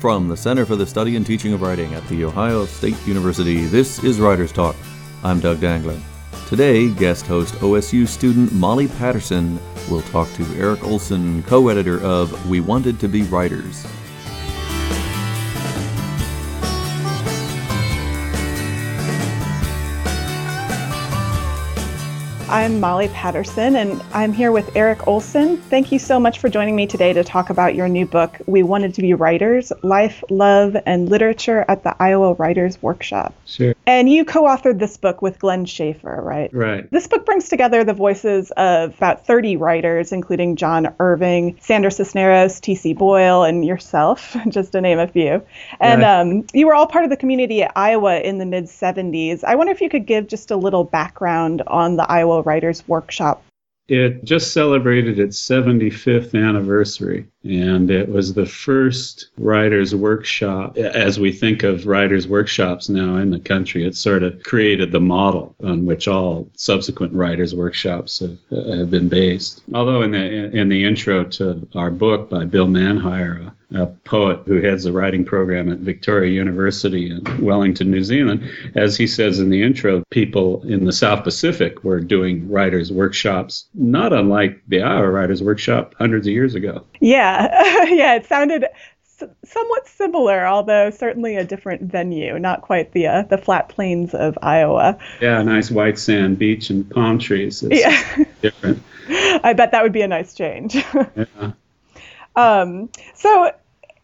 From the Center for the Study and Teaching of Writing at The Ohio State University, this is Writers Talk. I'm Doug Dangler. Today, guest host OSU student Molly Patterson will talk to Eric Olsen, co editor of We Wanted to Be Writers. I'm Molly Patterson, and I'm here with Eric Olsen. Thank you so much for joining me today to talk about your new book, We Wanted to Be Writers Life, Love, and Literature at the Iowa Writers Workshop. Sure. And you co authored this book with Glenn Schaeffer, right? Right. This book brings together the voices of about 30 writers, including John Irving, Sandra Cisneros, T.C. Boyle, and yourself, just to name a few. And Right. um, you were all part of the community at Iowa in the mid 70s. I wonder if you could give just a little background on the Iowa Writers Workshop. It just celebrated its 75th anniversary, and it was the first writers' workshop. As we think of writers' workshops now in the country, it sort of created the model on which all subsequent writers' workshops have, have been based. Although in the in the intro to our book by Bill Manhire, a, a poet who heads the writing program at Victoria University in Wellington, New Zealand, as he says in the intro, people in the South Pacific were doing writers' workshops, not unlike the Iowa Writers' Workshop hundreds of years ago. Yeah, yeah, it sounded s- somewhat similar, although certainly a different venue, not quite the uh, the flat plains of Iowa. Yeah, nice white sand beach and palm trees. It's Yeah. different. I bet that would be a nice change. Yeah. Um, so,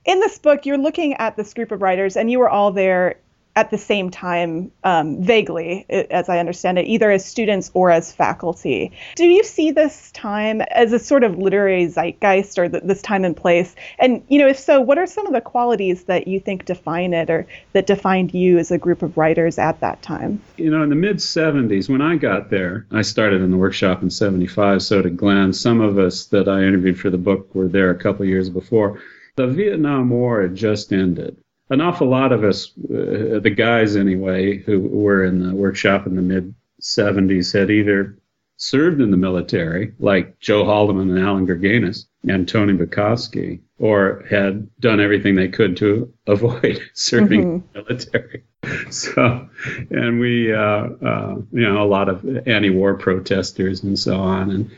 in this book, you're looking at this group of writers, and you were all there at the same time, um, vaguely, as I understand it, either as students or as faculty. Do you see this time as a sort of literary zeitgeist or th- this time and place? And, you know, if so, what are some of the qualities that you think define it or that defined you as a group of writers at that time? You know, in the mid 70s, when I got there, I started in the workshop in 75, so did Glenn. Some of us that I interviewed for the book were there a couple years before. The Vietnam War had just ended. An awful lot of us, uh, the guys anyway, who were in the workshop in the mid 70s, had either served in the military, like Joe Haldeman and Allan Gurganus and Tony Bukowski, or had done everything they could to avoid serving in the military. So, and we, uh, uh, you know, a lot of anti-war protesters and so on, and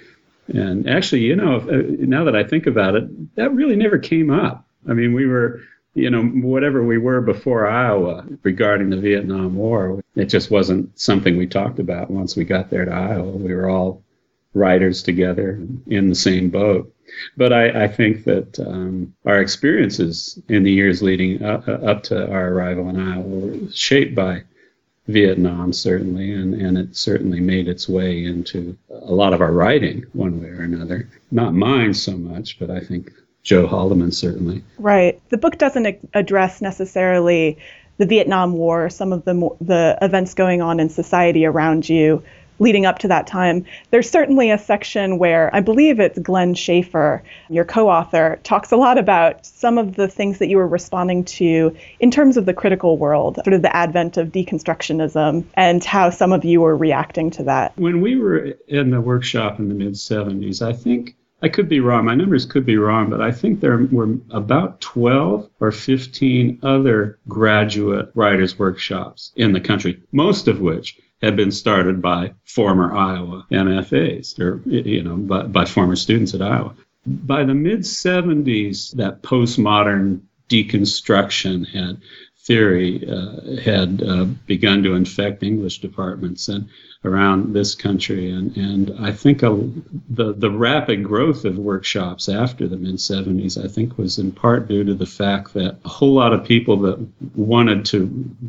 and actually, you know, if, uh, now that I think about it, that really never came up. I mean, we were, you know, whatever we were before Iowa regarding the Vietnam War, it just wasn't something we talked about once we got there to Iowa. We were all writers together in the same boat. But I, I think that um, our experiences in the years leading up, up to our arrival in Iowa were shaped by Vietnam, certainly, and, and it certainly made its way into a lot of our writing, one way or another. Not mine so much, but I think Joe Haldeman certainly. Right. The book doesn't address necessarily the Vietnam War, some of the mo- the events going on in society around you leading up to that time. There's certainly a section where I believe it's Glenn Schaeffer, your co-author, talks a lot about some of the things that you were responding to in terms of the critical world, sort of the advent of deconstructionism and how some of you were reacting to that. When we were in the workshop in the mid 70s, I think I could be wrong. My numbers could be wrong, but I think there were about 12 or 15 other graduate writers' workshops in the country, most of which had been started by former Iowa MFAs or, you know, by, by former students at Iowa. By the mid 70s, that postmodern deconstruction had theory uh, had uh, begun to infect English departments and around this country, and and I think a, the the rapid growth of workshops after the mid 70s, I think, was in part due to the fact that a whole lot of people that wanted to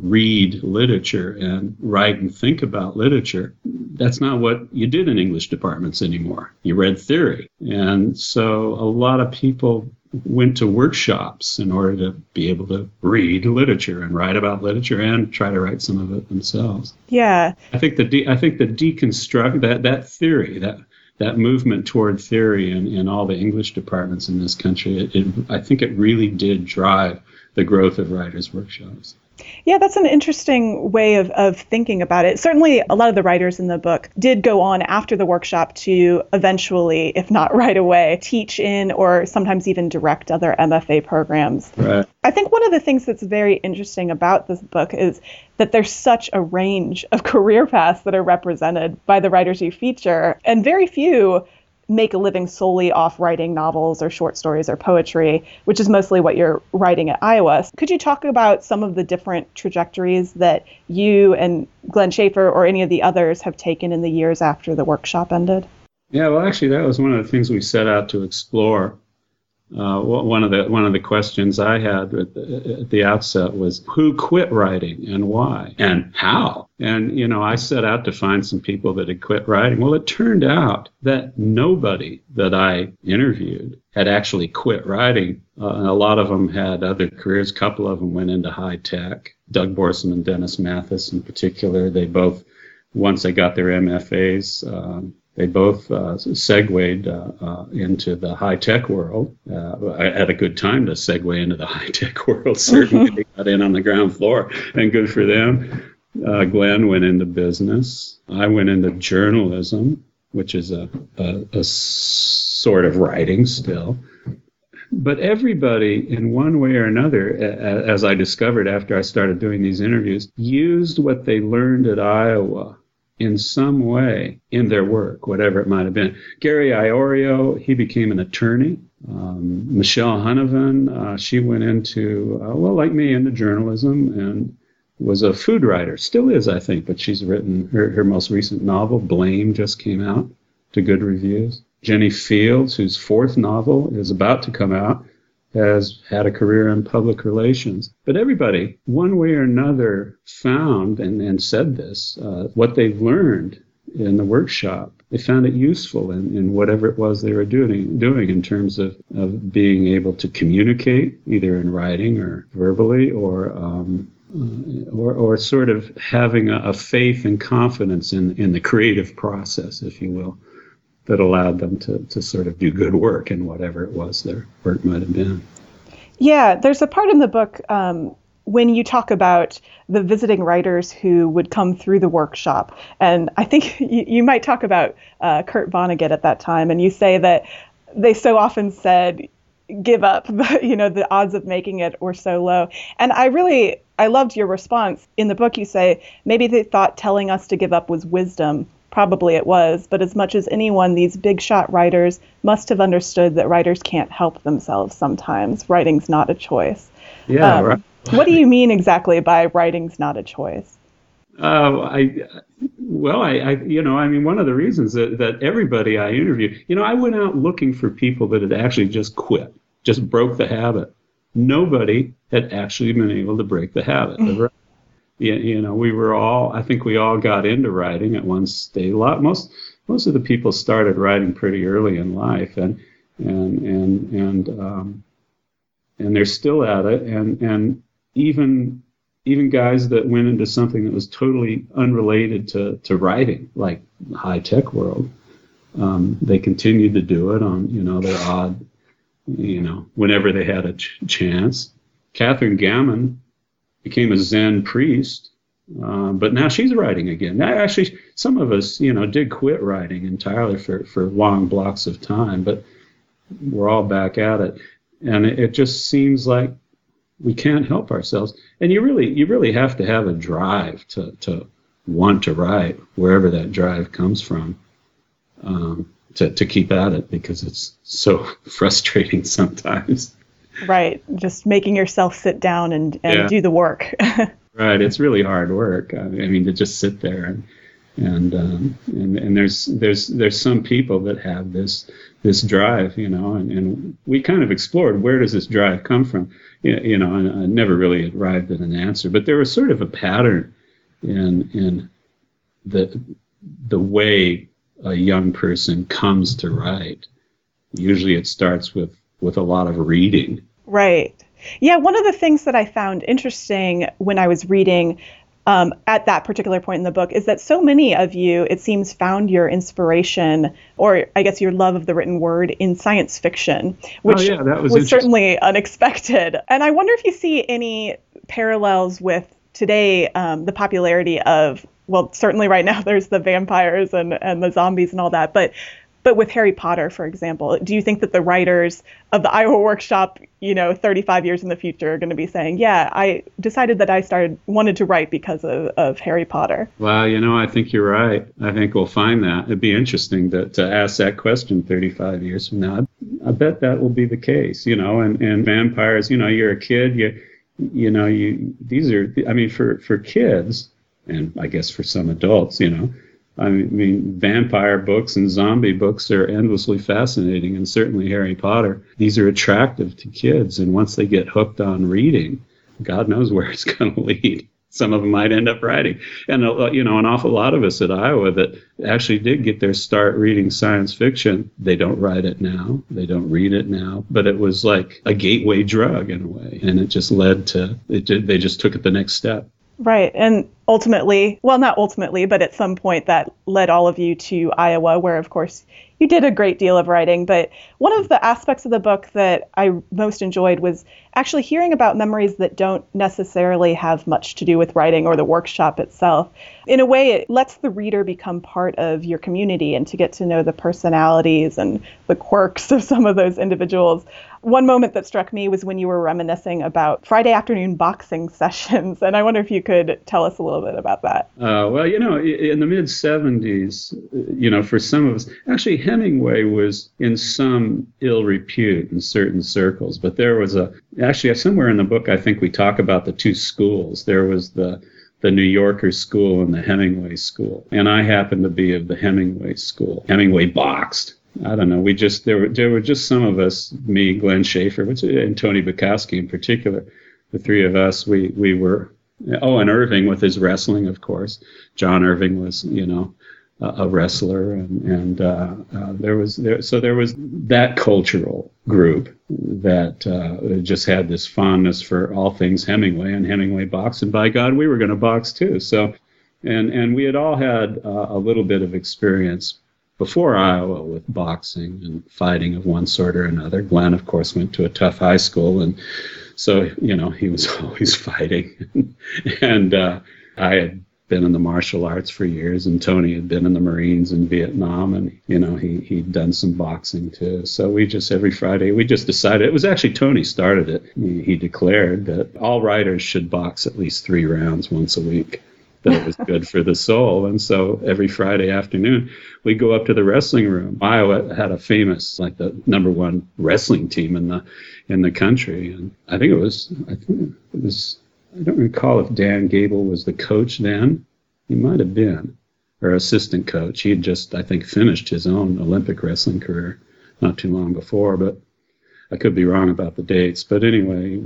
read literature and write and think about literature, that's not what you did in English departments anymore. You read theory, and so a lot of people went to workshops in order to be able to read literature and write about literature and try to write some of it themselves. Yeah. I think the de- I think the deconstruct that that theory that that movement toward theory in, in all the English departments in this country, it, it, I think it really did drive the growth of writers' workshops. Yeah, that's an interesting way of, of thinking about it. Certainly, a lot of the writers in the book did go on after the workshop to eventually, if not right away, teach in or sometimes even direct other MFA programs. Right. I think one of the things that's very interesting about this book is that there's such a range of career paths that are represented by the writers you feature, and very few make a living solely off writing novels or short stories or poetry, which is mostly what you're writing at Iowa. Could you talk about some of the different trajectories that you and Glenn Schaeffer or any of the others have taken in the years after the workshop ended? Yeah, well, actually, that was one of the things we set out to explore uh, one of the one of the questions I had at the, at the, outset was who quit writing and why and how. And you know, I set out to find some people that had quit writing. Well, it turned out that nobody that I interviewed had actually quit writing. Uh, a lot of them had other careers. A couple of them went into high tech. Doug Borsom and Dennis Mathis, in particular, they both once they got their MFAs. Um, they both uh, segued uh, uh, into the high tech world. Uh, at a good time to segue into the high tech world. Certainly, they got in on the ground floor, and good for them. Uh, Glenn went into business. I went into journalism, which is a, a, a sort of writing still. But everybody, in one way or another, as I discovered after I started doing these interviews, used what they learned at Iowa in some way in their work, whatever it might have been. Gary Iorio, he became an attorney. Um, Michelle Huneven, uh, she went into, uh, well, like me, into journalism and was a food writer. Still is, I think, but she's written her, her most recent novel, Blame, just came out to good reviews. Jennie Fields, whose fourth novel is about to come out, has had a career in public relations. But everybody, one way or another, found and, and said this uh, what they've learned in the workshop. They found it useful in, in whatever it was they were doing, doing in terms of, of being able to communicate, either in writing or verbally, or um, uh, or, or sort of having a, a faith and confidence in, in the creative process, if you will that allowed them to, to sort of do good work in whatever it was their work might have been. Yeah, there's a part in the book um, when you talk about the visiting writers who would come through the workshop, and I think you, you might talk about uh, Kurt Vonnegut at that time, and you say that they so often said, give up you know the odds of making it were so low. And i really i loved your response. In the book you say maybe they thought telling us to give up was wisdom Probably it was, but as much as anyone, these big shot writers must have understood that writers can't help themselves sometimes. Writing's not a choice. Yeah, um, right. what do you mean exactly by writing's not a choice? Uh, I, well, I, I, you know, I mean, one of the reasons that, that everybody I interviewed, you know, I went out looking for people that had actually just quit, just broke the habit. Nobody had actually been able to break the habit of you, you know, we were all, I think we all got into writing at one stage. A lot, most, most of the people started writing pretty early in life and, and, and, and, um, and they're still at it. And, and even, even guys that went into something that was totally unrelated to, to writing, like high tech world, um, they continued to do it on, you know, their odd, you know, whenever they had a ch- chance. Catherine Gammon became a Zen priest, uh, but now she's writing again. Actually, some of us, you know, did quit writing entirely for, for long blocks of time, but we're all back at it. And it, it just seems like we can't help ourselves. And you really, you really have to have a drive to, to want to write, wherever that drive comes from, um, to, to keep at it because it's so frustrating sometimes. Right. Just making yourself sit down and, and yeah. do the work. right. It's really hard work. I mean, to just sit there and and um, and, and there's there's there's some people that have this this drive, you know, and, and we kind of explored where does this drive come from, you know, and I never really arrived at an answer, but there was sort of a pattern in in the the way a young person comes to write. Usually, it starts with with a lot of reading. Right. Yeah, one of the things that I found interesting when I was reading um, at that particular point in the book is that so many of you, it seems, found your inspiration, or I guess your love of the written word, in science fiction, which oh, yeah, was, was certainly unexpected. And I wonder if you see any parallels with today um, the popularity of well, certainly right now there's the vampires and, and the zombies and all that, but but with Harry Potter, for example, do you think that the writers of the Iowa Workshop, you know, 35 years in the future are going to be saying, yeah, I decided that I started, wanted to write because of, of Harry Potter? Well, you know, I think you're right. I think we'll find that. It'd be interesting to, to ask that question 35 years from now. I bet that will be the case, you know, and, and vampires, you know, you're a kid, you, you know, you, these are, I mean, for, for kids, and I guess for some adults, you know, I mean, vampire books and zombie books are endlessly fascinating, and certainly Harry Potter. These are attractive to kids, and once they get hooked on reading, God knows where it's going to lead. Some of them might end up writing, and uh, you know, an awful lot of us at Iowa that actually did get their start reading science fiction. They don't write it now, they don't read it now, but it was like a gateway drug in a way, and it just led to it. They just took it the next step. Right. And ultimately, well, not ultimately, but at some point that led all of you to Iowa, where, of course, you did a great deal of writing. But one of the aspects of the book that I most enjoyed was actually hearing about memories that don't necessarily have much to do with writing or the workshop itself. In a way, it lets the reader become part of your community and to get to know the personalities and the quirks of some of those individuals. One moment that struck me was when you were reminiscing about Friday afternoon boxing sessions, and I wonder if you could tell us a little bit about that. Uh, well, you know, in the mid 70s, you know, for some of us, actually, Hemingway was in some ill repute in certain circles, but there was a actually somewhere in the book I think we talk about the two schools. There was the the New Yorker school and the Hemingway school, and I happened to be of the Hemingway school. Hemingway boxed. I don't know. We just there were there were just some of us, me, Glenn Schaeffer, which and Tony Bukowski in particular, the three of us. We we were oh, and Irving with his wrestling, of course. John Irving was you know a wrestler, and, and uh, uh, there was there, so there was that cultural group that uh, just had this fondness for all things Hemingway and Hemingway box, and by God, we were going to box too. So, and and we had all had uh, a little bit of experience before Iowa with boxing and fighting of one sort or another. Glenn, of course, went to a tough high school, and so you know he was always fighting, and uh, I had been in the martial arts for years, and Tony had been in the Marines in Vietnam, and you know he he'd done some boxing too. So we just every Friday we just decided it was actually Tony started it. He, he declared that all writers should box at least three rounds once a week. That it was good for the soul, and so every Friday afternoon we go up to the wrestling room. Iowa had a famous, like the number one wrestling team in the in the country, and I think it was I think it was I don't recall if Dan Gable was the coach then. He might have been, or assistant coach. He had just, I think, finished his own Olympic wrestling career not too long before, but I could be wrong about the dates. But anyway,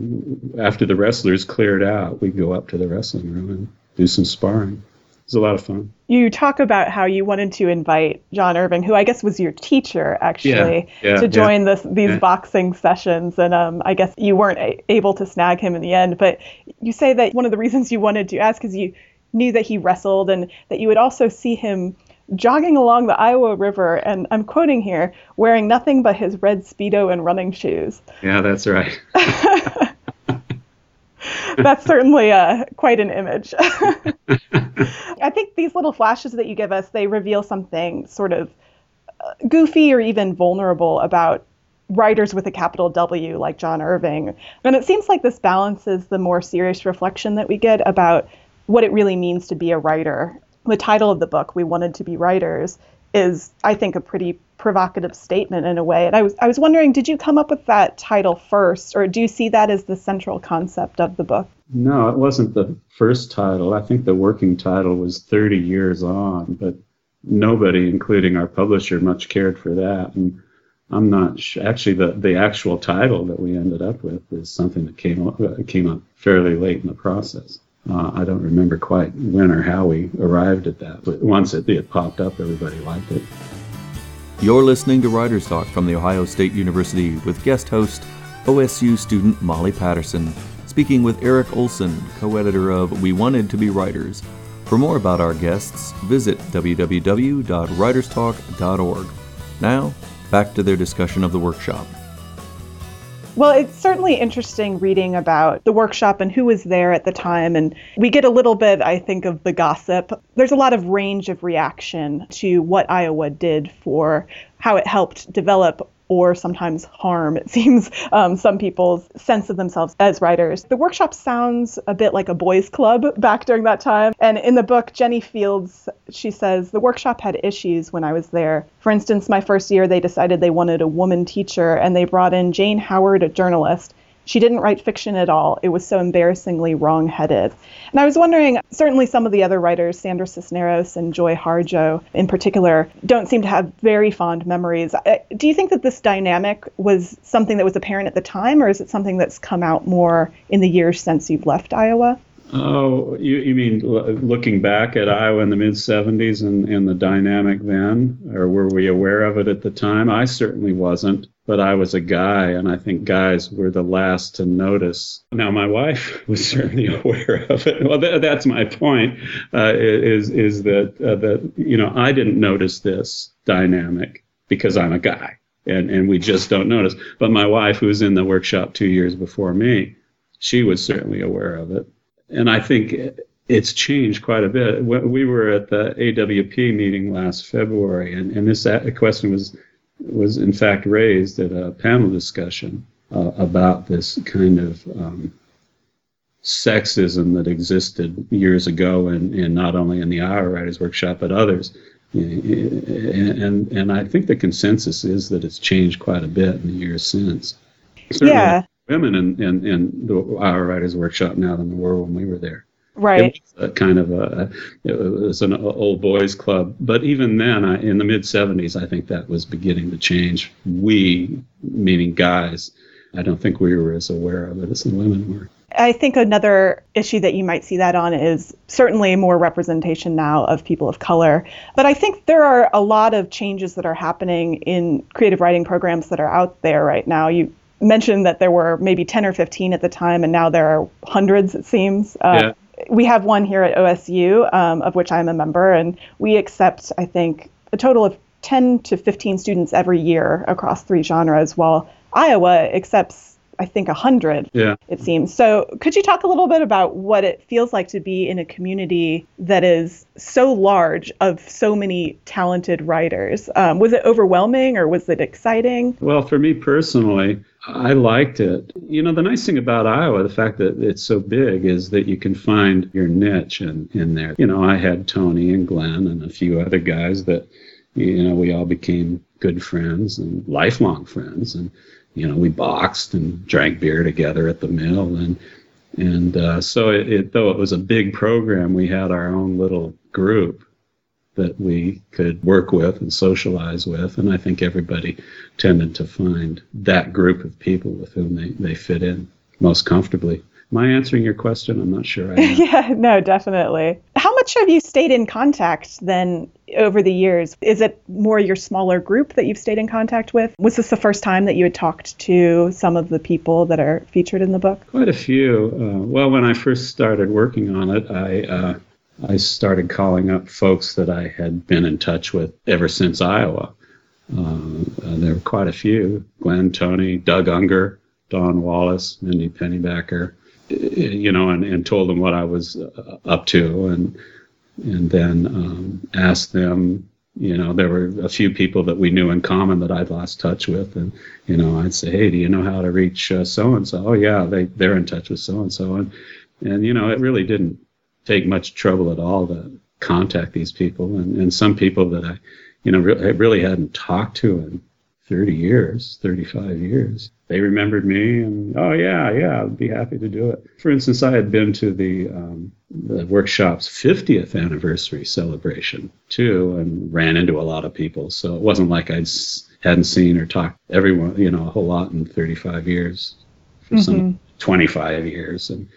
after the wrestlers cleared out, we'd go up to the wrestling room and do some sparring. It was a lot of fun. You talk about how you wanted to invite John Irving, who I guess was your teacher, actually, yeah, yeah, to join yeah, this, these boxing sessions. And um, I guess you weren't a- able to snag him in the end. But you say that one of the reasons you wanted to ask is you knew that he wrestled and that you would also see him jogging along the Iowa River, and I'm quoting here, wearing nothing but his red Speedo and running shoes. Yeah, that's right. That's certainly uh, quite an image. I think these little flashes that you give us, they reveal something sort of uh, goofy or even vulnerable about writers with a capital W like John Irving. And it seems like this balances the more serious reflection that we get about what it really means to be a writer. The title of the book, We Wanted to Be Writers, is, I think, a pretty provocative statement in a way. And I was I was wondering, did you come up with that title first, or do you see that as the central concept of the book? No, it wasn't the first title. I think the working title was 30 years on, but nobody, including our publisher, much cared for that. And I'm not sh- actually the the actual title that we ended up with is something that came up, uh, came up fairly late in the process. Uh, I don't remember quite when or how we arrived at that, but once it, it popped up, everybody liked it. You're listening to Writers Talk from The Ohio State University with guest host, OSU student Molly Patterson, speaking with Eric Olsen, co editor of We Wanted to Be Writers. For more about our guests, visit www.writerstalk.org. Now, back to their discussion of the workshop. Well, it's certainly interesting reading about the workshop and who was there at the time. And we get a little bit, I think, of the gossip. There's a lot of range of reaction to what Iowa did for how it helped develop or sometimes harm, it seems, um, some people's sense of themselves as writers. The workshop sounds a bit like a boys' club back during that time. And in the book, Jennie Fields, she says, the workshop had issues when I was there. For instance, my first year, they decided they wanted a woman teacher, and they brought in Jane Howard, a journalist, she didn't write fiction at all. It was so embarrassingly wrong-headed. And I was wondering, certainly some of the other writers, Sandra Cisneros and Joy Harjo in particular, don't seem to have very fond memories. Uh, do you think that this dynamic was something that was apparent at the time, or is it something that's come out more in the years since you've left Iowa? Oh, you, you mean looking back at Iowa in the mid 70s and, and the dynamic then? Or were we aware of it at the time? I certainly wasn't but I was a guy, and I think guys were the last to notice. Now, my wife was certainly aware of it. Well, th- that's my point. Uh, is is that uh, that you know I didn't notice this dynamic because I'm a guy, and and we just don't notice. But my wife, who was in the workshop two years before me, she was certainly aware of it, and I think. It's changed quite a bit. We were at the AWP meeting last February, and, and this question was was in fact raised at a panel discussion uh, about this kind of um, sexism that existed years ago, and, and not only in the Iowa Writers Workshop but others. And, and and I think the consensus is that it's changed quite a bit in the years since. Certainly yeah. Women in, in, in the Iowa Writers Workshop now than there were when we were there. Right. It kind of a, it was an old boys club. But even then, I, in the mid 70s, I think that was beginning to change. We, meaning guys, I don't think we were as aware of it as the women were. I think another issue that you might see that on is certainly more representation now of people of color. But I think there are a lot of changes that are happening in creative writing programs that are out there right now. You mentioned that there were maybe 10 or 15 at the time, and now there are hundreds, it seems. Uh, yeah we have one here at OSU, um, of which I'm a member, and we accept, I think, a total of 10 to 15 students every year across three genres, while Iowa accepts, I think, 100, yeah. it seems. So, could you talk a little bit about what it feels like to be in a community that is so large of so many talented writers? Um, was it overwhelming or was it exciting? Well, for me personally, I liked it. You know, the nice thing about Iowa, the fact that it's so big, is that you can find your niche in, in there. You know, I had Tony and Glenn and a few other guys that, you know, we all became good friends and lifelong friends. And, you know, we boxed and drank beer together at the mill. And, and uh, so it, it, though it was a big program, we had our own little group that we could work with and socialize with. And I think everybody tended to find that group of people with whom they, they fit in most comfortably. Am I answering your question? I'm not sure. yeah, no, definitely. How much have you stayed in contact then over the years? Is it more your smaller group that you've stayed in contact with? Was this the first time that you had talked to some of the people that are featured in the book? Quite a few. Uh, well, when I first started working on it, I uh, I started calling up folks that I had been in touch with ever since Iowa. Uh, there were quite a few. Glenn, Tony, Doug Unger, Don Wallace, Mindy Pennybacker, you know, and, and told them what I was uh, up to and and then um, asked them you know there were a few people that we knew in common that i'd lost touch with and you know i'd say hey do you know how to reach so and so oh yeah they they're in touch with so and so and and you know it really didn't take much trouble at all to contact these people. And, and some people that I, you know, re- I really hadn't talked to in 30 years, 35 years. They remembered me and, oh, yeah, yeah, I'd be happy to do it. For instance, I had been to the, um, the workshop's 50th anniversary celebration too and ran into a lot of people. So it wasn't like I'd hadn't seen or talked everyone, you know, a whole lot in 35 years for mm-hmm. some 25 years. And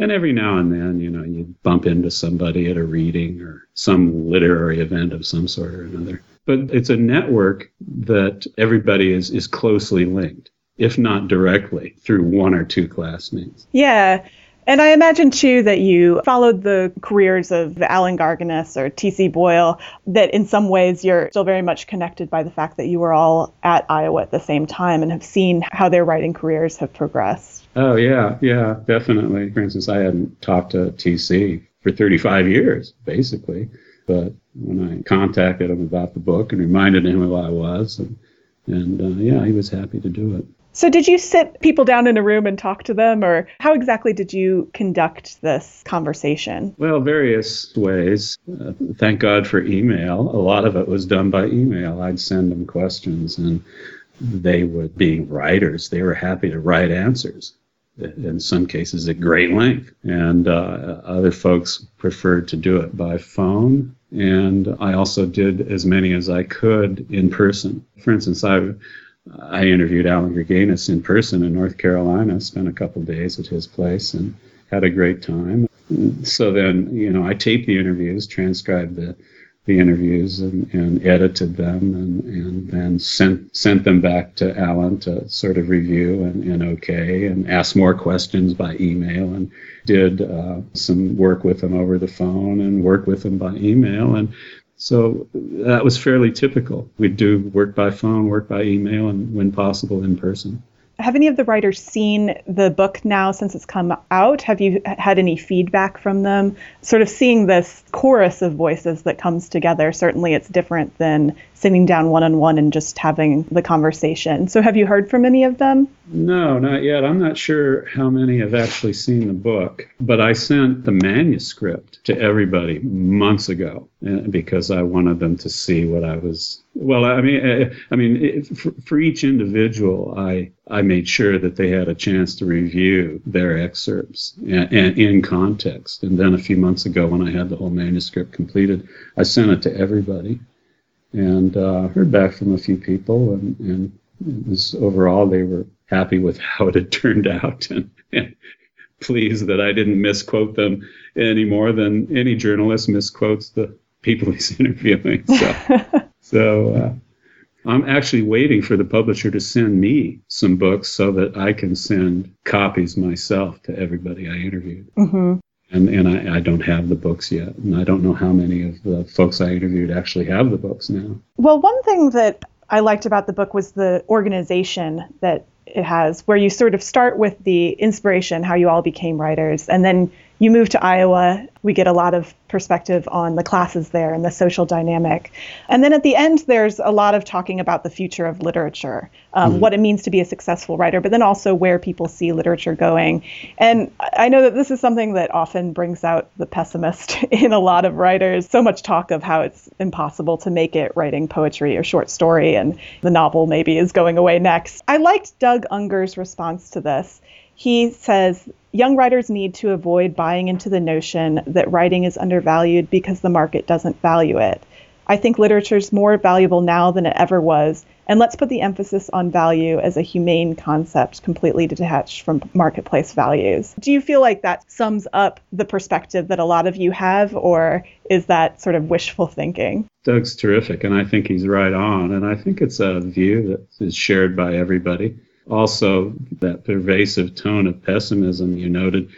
and every now and then, you know, you bump into somebody at a reading or some literary event of some sort or another. But it's a network that everybody is, is closely linked, if not directly, through one or two classmates. Yeah. And I imagine too that you followed the careers of Allan Gurganus or T.C. Boyle, that in some ways you're still very much connected by the fact that you were all at Iowa at the same time and have seen how their writing careers have progressed. Oh, yeah, yeah, definitely. For instance, I hadn't talked to TC for 35 years, basically. But when I contacted him about the book and reminded him who I was, and, and uh, yeah, he was happy to do it. So, did you sit people down in a room and talk to them, or how exactly did you conduct this conversation? Well, various ways. Uh, thank God for email. A lot of it was done by email. I'd send them questions, and they would, being writers, they were happy to write answers. In some cases, at great length, and uh, other folks preferred to do it by phone. And I also did as many as I could in person. For instance, I I interviewed Allan Gurganus in person in North Carolina, spent a couple days at his place and had a great time. So then, you know, I taped the interviews, transcribed the, the interviews and, and edited them and, and then sent, sent them back to Allan to sort of review and, and okay and ask more questions by email and did uh, some work with him over the phone and work with him by email. And so that was fairly typical. We'd do work by phone, work by email, and when possible, in person. Have any of the writers seen the book now since it's come out? Have you had any feedback from them? Sort of seeing this chorus of voices that comes together, certainly it's different than sitting down one on one and just having the conversation. So, have you heard from any of them? No, not yet. I'm not sure how many have actually seen the book, but I sent the manuscript to everybody months ago uh, because I wanted them to see what I was. Well, I mean, uh, I mean, for, for each individual, I I made sure that they had a chance to review their excerpts and, and in context. And then a few months ago, when I had the whole manuscript completed, I sent it to everybody and uh, heard back from a few people, and, and it was overall they were happy with how it had turned out, and, and pleased that I didn't misquote them any more than any journalist misquotes the people he's interviewing. So, so uh, I'm actually waiting for the publisher to send me some books so that I can send copies myself to everybody I interviewed. Mm-hmm and and I, I, don't have the books yet, and I don't know how many of the folks I interviewed actually have the books now. Well, one thing that I liked about the book was the organization that it has, where you sort of start with the inspiration, how you all became writers, and then you move to Iowa, we get a lot of perspective on the classes there and the social dynamic. And then at the end, there's a lot of talking about the future of literature, um, mm-hmm. what it means to be a successful writer, but then also where people see literature going. And I know that this is something that often brings out the pessimist in a lot of writers. So much talk of how it's impossible to make it writing poetry or short story, and the novel maybe is going away next. I liked Doug Unger's response to this. He says young writers need to avoid buying into the notion that writing is undervalued because the market doesn't value it. I think literature is more valuable now than it ever was, and let's put the emphasis on value as a humane concept completely detached from marketplace values. Do you feel like that sums up the perspective that a lot of you have, or is that sort of wishful thinking? Doug's terrific, and I think he's right on, and I think it's a view that is shared by everybody also that pervasive tone of pessimism you noted.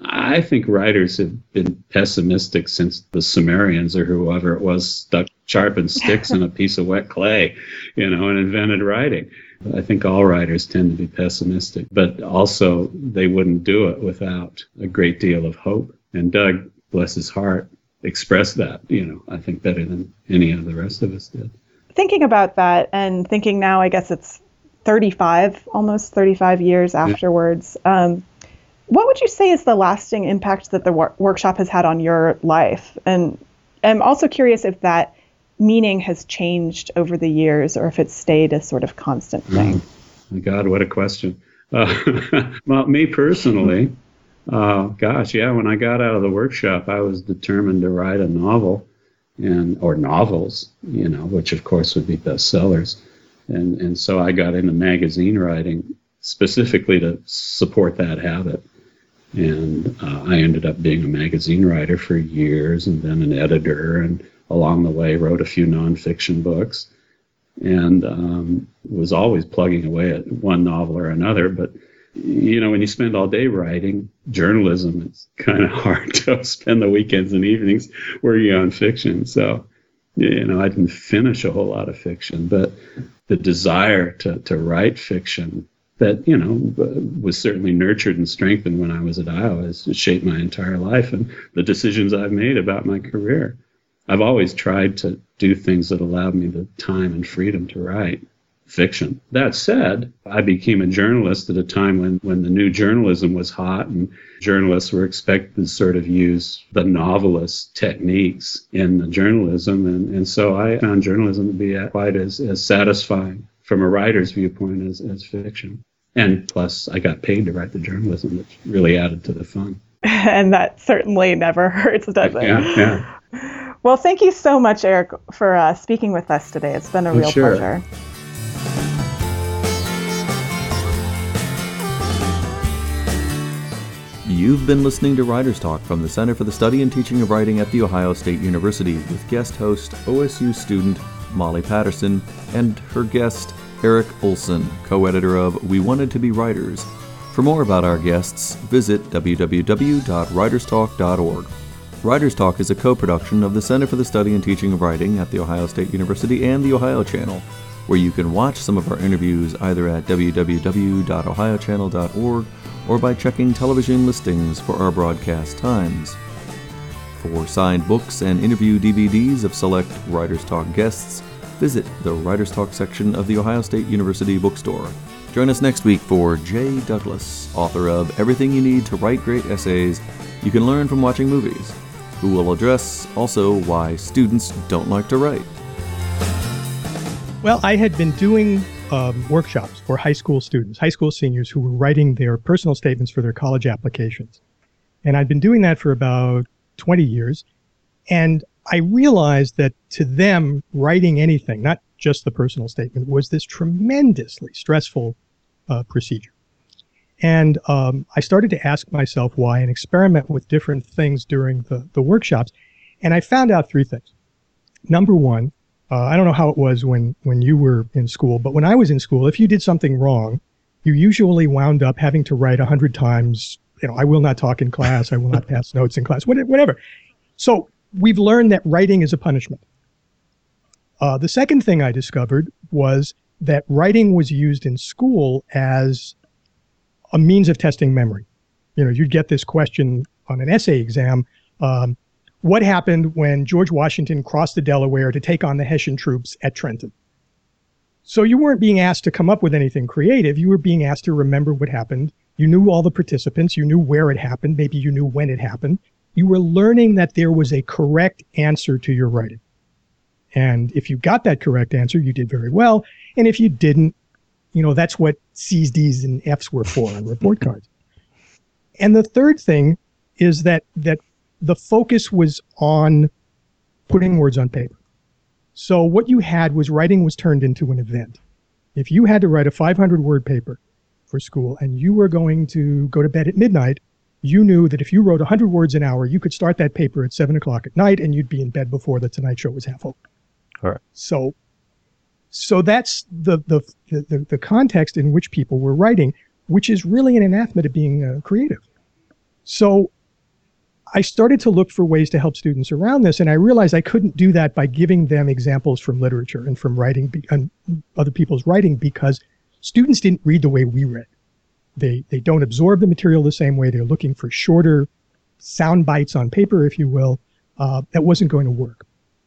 I think writers have been pessimistic since the Sumerians or whoever it was stuck sharpened sticks in a piece of wet clay, you know, and invented writing. I think all writers tend to be pessimistic, but also they wouldn't do it without a great deal of hope. And Doug, bless his heart, expressed that, you know, I think better than any of the rest of us did. Thinking about that and thinking now, I guess it's 35, almost 35 years afterwards. Um, what would you say is the lasting impact that the wor- workshop has had on your life? And I'm also curious if that meaning has changed over the years or if it's stayed a sort of constant mm. thing. My God, what a question. Uh, well, me personally, uh, gosh, yeah, when I got out of the workshop, I was determined to write a novel and or novels, you know, which of course would be bestsellers and and so I got into magazine writing specifically to support that habit. And uh, I ended up being a magazine writer for years, and then an editor, and along the way wrote a few nonfiction books, and um, was always plugging away at one novel or another. But you know, when you spend all day writing journalism, it's kind of hard to spend the weekends and evenings working on fiction. So, you know, I didn't finish a whole lot of fiction, but the desire to, to write fiction that, you know, was certainly nurtured and strengthened when I was at Iowa has shaped my entire life and the decisions I've made about my career. I've always tried to do things that allowed me the time and freedom to write fiction. That said, I became a journalist at a time when, when the new journalism was hot and journalists were expected to sort of use the novelist techniques in the journalism. And, and so I found journalism to be quite as, as satisfying from a writer's viewpoint as, as fiction. And plus, I got paid to write the journalism, which really added to the fun. and that certainly never hurts, does it? Yeah, yeah. Well, thank you so much, Eric, for uh, speaking with us today. It's been a real sure. pleasure. You've been listening to Writers Talk from the Center for the Study and Teaching of Writing at The Ohio State University with guest host, OSU student Molly Patterson, and her guest, Eric Olsen, co editor of We Wanted to Be Writers. For more about our guests, visit www.writerstalk.org. Writers Talk is a co production of the Center for the Study and Teaching of Writing at The Ohio State University and the Ohio Channel, where you can watch some of our interviews either at www.ohiochannel.org or by checking television listings for our broadcast times. For signed books and interview DVDs of select Writers Talk guests, visit the Writers Talk section of the Ohio State University bookstore. Join us next week for Jay Douglas, author of Everything You Need to Write Great Essays You Can Learn from Watching Movies, who will address also why students don't like to write. Well, I had been doing um, workshops for high school students, high school seniors who were writing their personal statements for their college applications. And I'd been doing that for about 20 years. And I realized that to them, writing anything, not just the personal statement, was this tremendously stressful uh, procedure. And um, I started to ask myself why and experiment with different things during the, the workshops. And I found out three things. Number one, uh, I don't know how it was when, when you were in school, but when I was in school, if you did something wrong, you usually wound up having to write a hundred times, you know, I will not talk in class, I will not pass notes in class, whatever. So we've learned that writing is a punishment. Uh, the second thing I discovered was that writing was used in school as a means of testing memory. You know, you'd get this question on an essay exam. Um, what happened when George Washington crossed the Delaware to take on the Hessian troops at Trenton. So you weren't being asked to come up with anything creative. You were being asked to remember what happened. You knew all the participants. You knew where it happened. Maybe you knew when it happened. You were learning that there was a correct answer to your writing. And if you got that correct answer, you did very well. And if you didn't, you know, that's what C's, D's, and F's were for on report cards. And the third thing is that, that the focus was on putting words on paper. So what you had was writing was turned into an event. If you had to write a 500 word paper for school and you were going to go to bed at midnight, you knew that if you wrote 100 words an hour, you could start that paper at 7 o'clock at night and you'd be in bed before the Tonight Show was half over. All right. So, so that's the, the, the, the context in which people were writing, which is really an anathema to being uh, creative. So I started to look for ways to help students around this, and I realized I couldn't do that by giving them examples from literature and from writing and other people's writing because students didn't read the way we read. They they don't absorb the material the same way. They're looking for shorter sound bites on paper, if you will. Uh, that wasn't going to work.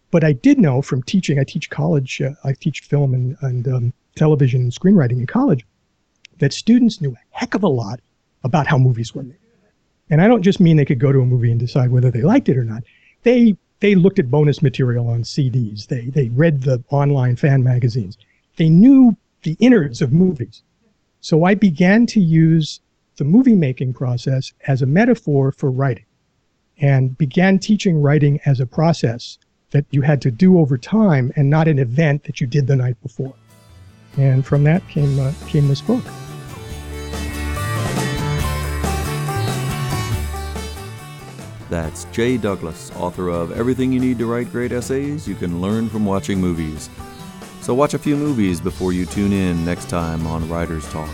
But I did know from teaching. I teach college. Uh, I teach film and, and um, television and screenwriting in college. That students knew a heck of a lot about how movies were made. And I don't just mean they could go to a movie and decide whether they liked it or not. They they looked at bonus material on CDs. They they read the online fan magazines. They knew the innards of movies. So I began to use the movie making process as a metaphor for writing and began teaching writing as a process that you had to do over time and not an event that you did the night before. And from that came uh, came this book. That's Jay Douglas, author of Everything You Need to Write Great Essays You Can Learn from Watching Movies. So watch a few movies before you tune in next time on Writers Talk.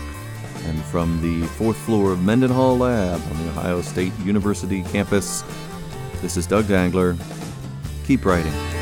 And from the fourth floor of Mendenhall Lab on the Ohio State University campus, this is Doug Dangler. Keep writing.